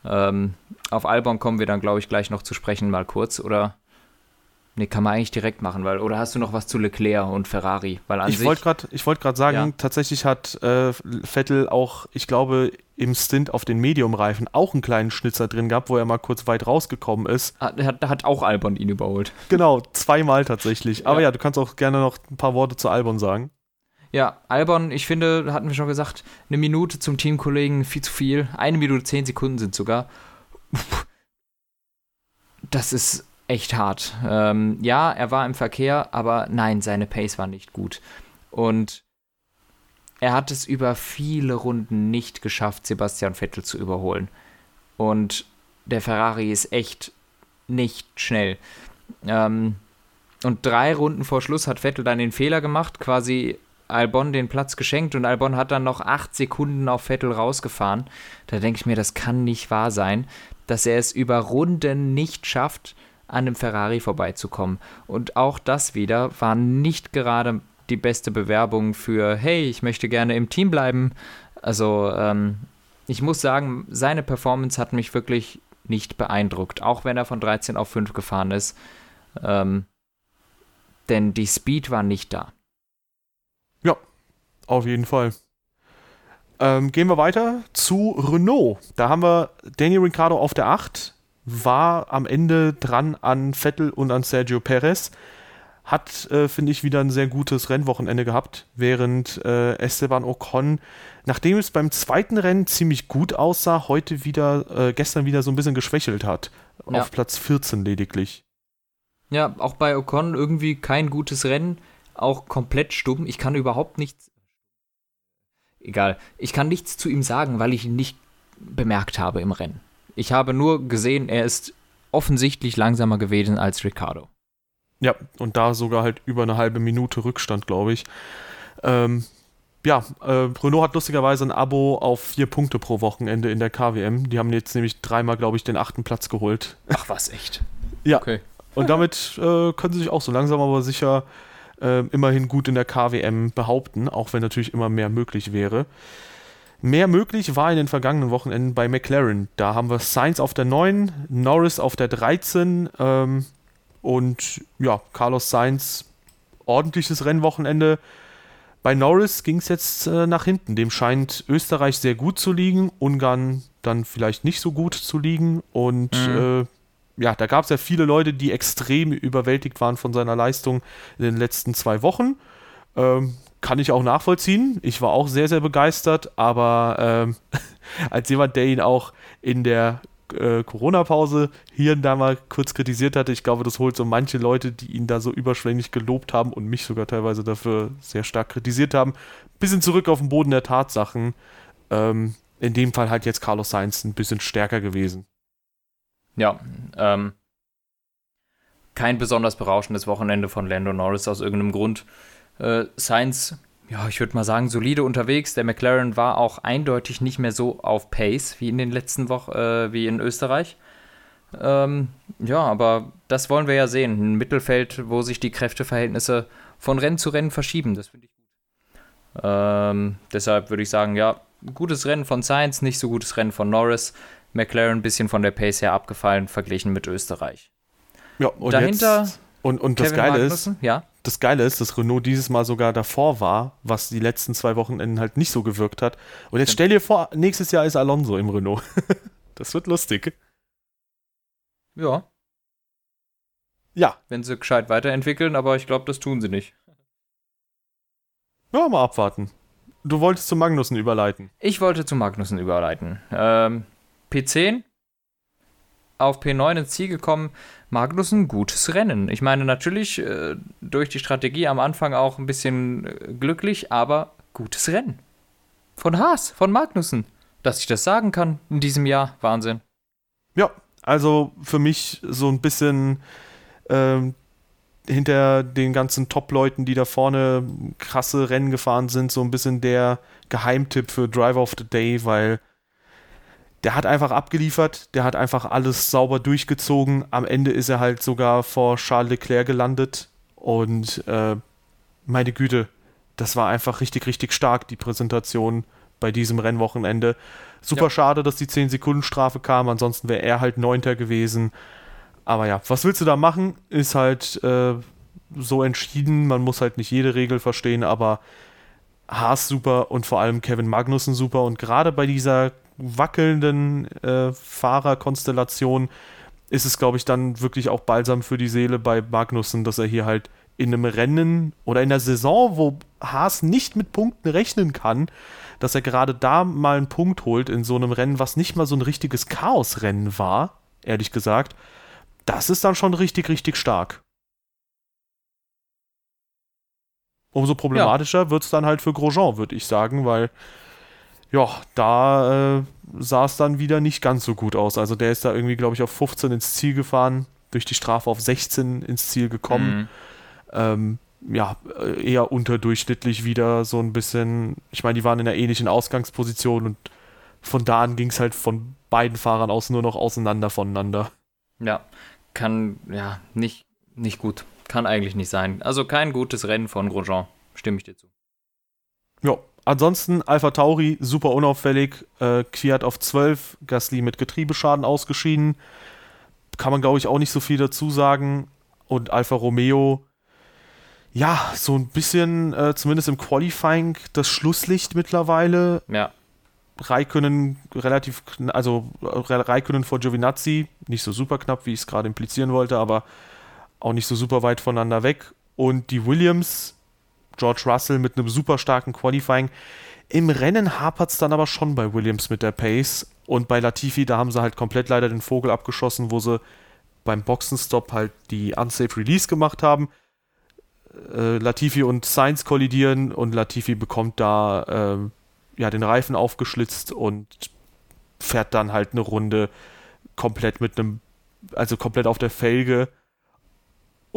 Ähm, auf Albon kommen wir dann, glaube ich, gleich noch zu sprechen, mal kurz. Oder. Nee, kann man eigentlich direkt machen, weil. Oder hast du noch was zu Leclerc und Ferrari? Weil an Ich wollte gerade wollt grad sagen, Ja. tatsächlich hat äh, Vettel auch, ich glaube, im Stint auf den Medium-Reifen auch einen kleinen Schnitzer drin gehabt, wo er mal kurz weit rausgekommen ist. Hat, hat, hat auch Albon ihn überholt. Genau, zweimal tatsächlich. Aber Ja. ja, du kannst auch gerne noch ein paar Worte zu Albon sagen. Ja, Albon, ich finde, hatten wir schon gesagt, eine Minute zum Teamkollegen, viel zu viel. Eine Minute zehn Sekunden sind sogar. Das ist echt hart. Ähm, ja, er war im Verkehr, aber nein, seine Pace war nicht gut. Und er hat es über viele Runden nicht geschafft, Sebastian Vettel zu überholen. Und der Ferrari ist echt nicht schnell. Ähm, und drei Runden vor Schluss hat Vettel dann den Fehler gemacht, quasi Albon den Platz geschenkt und Albon hat dann noch acht Sekunden auf Vettel rausgefahren. Da denke ich mir, das kann nicht wahr sein, dass er es über Runden nicht schafft, an einem Ferrari vorbeizukommen. Und auch das wieder war nicht gerade die beste Bewerbung für, hey, ich möchte gerne im Team bleiben. Also ähm, ich muss sagen, seine Performance hat mich wirklich nicht beeindruckt, auch wenn er von 13 auf 5 gefahren ist. Ähm, denn die Speed war nicht da. Ja, auf jeden Fall. Ähm, gehen wir weiter zu Renault. Da haben wir Daniel Ricciardo auf der 8, war am Ende dran an Vettel und an Sergio Perez. Hat, äh, finde ich, wieder ein sehr gutes Rennwochenende gehabt, während äh, Esteban Ocon, nachdem es beim zweiten Rennen ziemlich gut aussah, heute wieder, äh, gestern wieder so ein bisschen geschwächelt hat. Ja. Auf Platz 14 lediglich. Ja, auch bei Ocon irgendwie kein gutes Rennen, auch komplett stumm. Ich kann überhaupt nichts. Egal, ich kann nichts zu ihm sagen, weil ich ihn nicht bemerkt habe im Rennen. Ich habe nur gesehen, er ist offensichtlich langsamer gewesen als Ricardo. Ja, und da sogar halt über eine halbe Minute Rückstand, glaube ich. Ähm, ja, äh, Renault hat lustigerweise ein Abo auf vier Punkte pro Wochenende in der KWM. Die haben jetzt nämlich dreimal, glaube ich, den achten Platz geholt. Ach was, echt? ja. Okay. Und damit äh, können sie sich auch so langsam aber sicher äh, immerhin gut in der KWM behaupten, auch wenn natürlich immer mehr möglich wäre. Mehr möglich war in den vergangenen Wochenenden bei McLaren. Da haben wir Sainz auf der 9, Norris auf der 13 ähm, und ja, Carlos Sainz ordentliches Rennwochenende. Bei Norris ging es jetzt äh, nach hinten. Dem scheint Österreich sehr gut zu liegen, Ungarn dann vielleicht nicht so gut zu liegen. Und mhm. äh, ja, da gab es ja viele Leute, die extrem überwältigt waren von seiner Leistung in den letzten zwei Wochen. Ähm, kann ich auch nachvollziehen. Ich war auch sehr, sehr begeistert, aber ähm, als jemand, der ihn auch in der äh, Corona-Pause hier und da mal kurz kritisiert hatte, ich glaube, das holt so manche Leute, die ihn da so überschwänglich gelobt haben und mich sogar teilweise dafür sehr stark kritisiert haben, bisschen zurück auf den Boden der Tatsachen. Ähm, in dem Fall halt jetzt Carlos Sainz ein bisschen stärker gewesen. Ja, ähm, kein besonders berauschendes Wochenende von Lando Norris aus irgendeinem Grund. Äh, Sainz, ja, ich würde mal sagen, solide unterwegs. Der McLaren war auch eindeutig nicht mehr so auf Pace wie in den letzten Wochen, äh, wie in Österreich. Ähm, ja, aber das wollen wir ja sehen. Ein Mittelfeld, wo sich die Kräfteverhältnisse von Rennen zu Rennen verschieben. Das finde ich gut. Ähm, deshalb würde ich sagen, ja, gutes Rennen von Sainz, nicht so gutes Rennen von Norris. McLaren ein bisschen von der Pace her abgefallen, verglichen mit Österreich. Ja, und dahinter. Jetzt, und, und das Geile ist, ja? Das Geile ist, dass Renault dieses Mal sogar davor war, was die letzten zwei Wochenenden halt nicht so gewirkt hat. Und jetzt stell dir vor, nächstes Jahr ist Alonso im Renault. das wird lustig. Ja. Ja. Wenn sie gescheit weiterentwickeln, aber ich glaube, das tun sie nicht. Ja, mal abwarten. Du wolltest zu Magnussen überleiten. Ich wollte zu Magnussen überleiten. Ähm, P10 auf P9 ins Ziel gekommen. Magnussen, gutes Rennen. Ich meine, natürlich äh, durch die Strategie am Anfang auch ein bisschen äh, glücklich, aber gutes Rennen. Von Haas, von Magnussen. Dass ich das sagen kann in diesem Jahr, Wahnsinn. Ja, also für mich so ein bisschen ähm, hinter den ganzen Top-Leuten, die da vorne krasse Rennen gefahren sind, so ein bisschen der Geheimtipp für Driver of the Day, weil der hat einfach abgeliefert, der hat einfach alles sauber durchgezogen. Am Ende ist er halt sogar vor Charles Leclerc gelandet. Und äh, meine Güte, das war einfach richtig, richtig stark, die Präsentation bei diesem Rennwochenende. Super ja. schade, dass die 10-Sekunden-Strafe kam, ansonsten wäre er halt Neunter gewesen. Aber ja, was willst du da machen? Ist halt äh, so entschieden. Man muss halt nicht jede Regel verstehen, aber Haas super und vor allem Kevin Magnussen super. Und gerade bei dieser wackelnden äh, Fahrerkonstellation ist es, glaube ich, dann wirklich auch balsam für die Seele bei Magnussen, dass er hier halt in einem Rennen oder in der Saison, wo Haas nicht mit Punkten rechnen kann, dass er gerade da mal einen Punkt holt in so einem Rennen, was nicht mal so ein richtiges Chaosrennen war, ehrlich gesagt, das ist dann schon richtig, richtig stark. Umso problematischer ja. wird es dann halt für Grosjean, würde ich sagen, weil ja, da äh, sah es dann wieder nicht ganz so gut aus. Also der ist da irgendwie, glaube ich, auf 15 ins Ziel gefahren, durch die Strafe auf 16 ins Ziel gekommen. Mhm. Ähm, ja, eher unterdurchschnittlich wieder so ein bisschen. Ich meine, die waren in einer ähnlichen Ausgangsposition und von da an ging es halt von beiden Fahrern aus nur noch auseinander voneinander. Ja, kann, ja, nicht, nicht gut. Kann eigentlich nicht sein. Also kein gutes Rennen von Grosjean, stimme ich dir zu. Ja, ansonsten Alpha Tauri super unauffällig, äh, Fiat auf 12, Gasly mit Getriebeschaden ausgeschieden. Kann man, glaube ich, auch nicht so viel dazu sagen. Und Alfa Romeo, ja, so ein bisschen, äh, zumindest im Qualifying, das Schlusslicht mittlerweile. Ja. Raikönnen relativ, also Raikönnen vor Giovinazzi, nicht so super knapp, wie ich es gerade implizieren wollte, aber auch nicht so super weit voneinander weg. Und die Williams, George Russell mit einem super starken Qualifying. Im Rennen hapert es dann aber schon bei Williams mit der Pace. Und bei Latifi, da haben sie halt komplett leider den Vogel abgeschossen, wo sie beim Boxenstopp halt die Unsafe Release gemacht haben. Äh, Latifi und Sainz kollidieren und Latifi bekommt da äh, ja den Reifen aufgeschlitzt und fährt dann halt eine Runde komplett mit einem, also komplett auf der Felge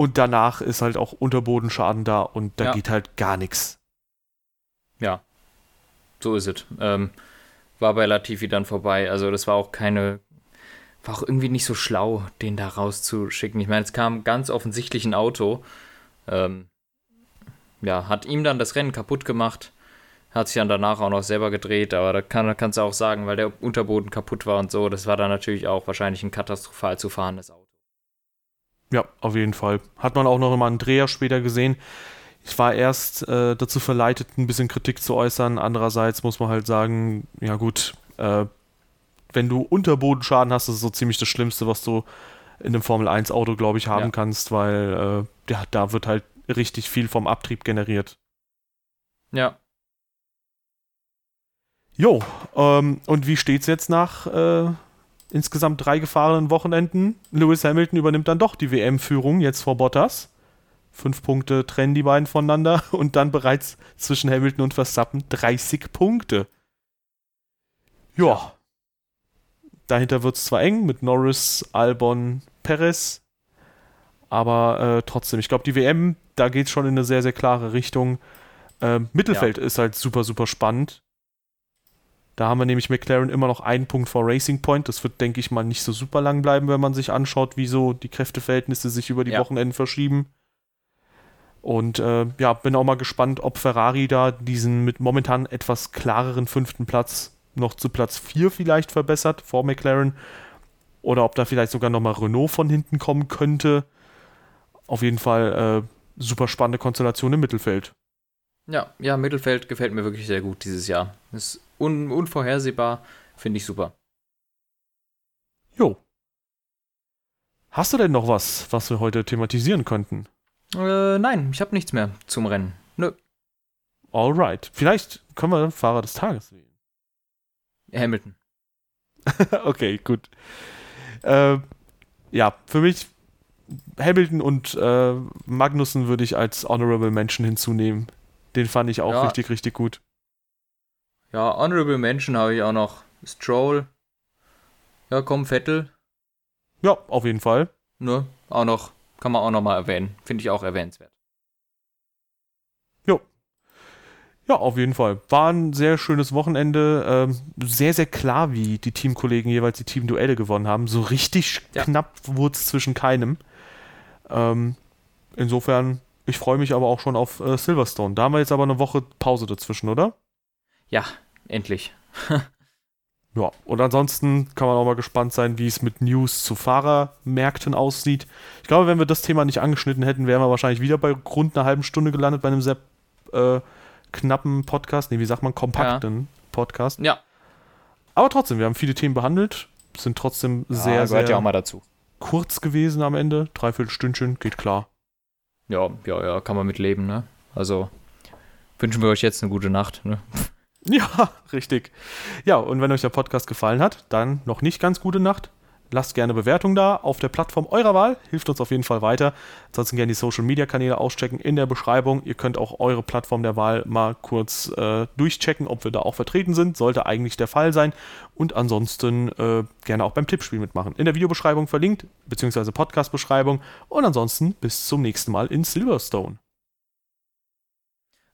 und danach ist halt auch Unterbodenschaden da und da ja. geht halt gar nichts. Ja, so ist es. Ähm, war bei Latifi dann vorbei. Also das war auch keine, war auch irgendwie nicht so schlau, den da rauszuschicken. Ich meine, es kam ganz offensichtlich ein Auto. Ähm, ja, hat ihm dann das Rennen kaputt gemacht. Hat sich dann danach auch noch selber gedreht, aber da kann, kannst du auch sagen, weil der Unterboden kaputt war und so, das war dann natürlich auch wahrscheinlich ein katastrophal zu fahrendes Auto. Ja, auf jeden Fall. Hat man auch noch einen Dreher später gesehen. Ich war erst äh, dazu verleitet, ein bisschen Kritik zu äußern. Andererseits muss man halt sagen, ja gut, äh, wenn du Unterbodenschaden hast, das ist so ziemlich das Schlimmste, was du in einem Formel-1-Auto, glaube ich, haben ja. kannst, weil äh, ja, da wird halt richtig viel vom Abtrieb generiert. Ja. Jo, ähm, und wie steht's jetzt nach äh, insgesamt drei gefahrenen Wochenenden. Lewis Hamilton übernimmt dann doch die WM-Führung jetzt vor Bottas. Fünf Punkte trennen die beiden voneinander und dann bereits zwischen Hamilton und Verstappen 30 Punkte. Ja. Dahinter wird es zwar eng mit Norris, Albon, Perez, aber äh, trotzdem, ich glaube, die WM, da geht es schon in eine sehr, sehr klare Richtung. Äh, Mittelfeld ja. ist halt super, super spannend. Da haben wir nämlich McLaren immer noch einen Punkt vor Racing Point. Das wird, denke ich mal, nicht so super lang bleiben, wenn man sich anschaut, wie so die Kräfteverhältnisse sich über die ja. Wochenenden verschieben. Und äh, ja, bin auch mal gespannt, ob Ferrari da diesen mit momentan etwas klareren fünften Platz noch zu Platz 4 vielleicht verbessert vor McLaren. Oder ob da vielleicht sogar nochmal Renault von hinten kommen könnte. Auf jeden Fall äh, super spannende Konstellation im Mittelfeld. Ja, ja, Mittelfeld gefällt mir wirklich sehr gut dieses Jahr. Ist un unvorhersehbar, finde ich super. Jo. Hast du denn noch was, was wir heute thematisieren könnten? Äh, nein, ich habe nichts mehr zum Rennen. Nö. Alright. Vielleicht können wir Fahrer des Tages wählen. Hamilton. okay, gut. Äh, ja, für mich Hamilton und äh, Magnussen würde ich als Honorable Mention hinzunehmen. Den fand ich auch ja. richtig, richtig gut. Ja, Honorable Mention habe ich auch noch. Stroll. Ja, komm, Vettel. Ja, auf jeden Fall. Ne, auch noch. Kann man auch noch mal erwähnen. Finde ich auch erwähnenswert. Jo. Ja, auf jeden Fall. War ein sehr schönes Wochenende. Ähm, sehr, sehr klar, wie die Teamkollegen jeweils die Teamduelle gewonnen haben. So richtig ja. knapp wurde es zwischen keinem. Ähm, insofern ich freue mich aber auch schon auf äh, Silverstone. Da haben wir jetzt aber eine Woche Pause dazwischen, oder? Ja, endlich. ja, und ansonsten kann man auch mal gespannt sein, wie es mit News zu Fahrermärkten aussieht. Ich glaube, wenn wir das Thema nicht angeschnitten hätten, wären wir wahrscheinlich wieder bei rund einer halben Stunde gelandet bei einem sehr äh, knappen Podcast. Nee, wie sagt man, kompakten ja. Podcast. Ja. Aber trotzdem, wir haben viele Themen behandelt, sind trotzdem ja, sehr, sehr ja auch mal dazu. kurz gewesen am Ende. Dreiviertel Stündchen, geht klar. Ja, ja, ja, kann man mit leben, ne? Also wünschen wir euch jetzt eine gute Nacht, ne? Ja, richtig. Ja, und wenn euch der Podcast gefallen hat, dann noch nicht ganz gute Nacht. Lasst gerne Bewertung da auf der Plattform eurer Wahl, hilft uns auf jeden Fall weiter. Ansonsten gerne die Social Media Kanäle auschecken in der Beschreibung. Ihr könnt auch eure Plattform der Wahl mal kurz äh, durchchecken, ob wir da auch vertreten sind. Sollte eigentlich der Fall sein. Und ansonsten äh, gerne auch beim Tippspiel mitmachen. In der Videobeschreibung verlinkt, beziehungsweise Podcast-Beschreibung. Und ansonsten bis zum nächsten Mal in Silverstone.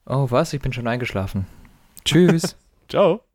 Oh, was? Ich bin schon eingeschlafen. Tschüss. Ciao.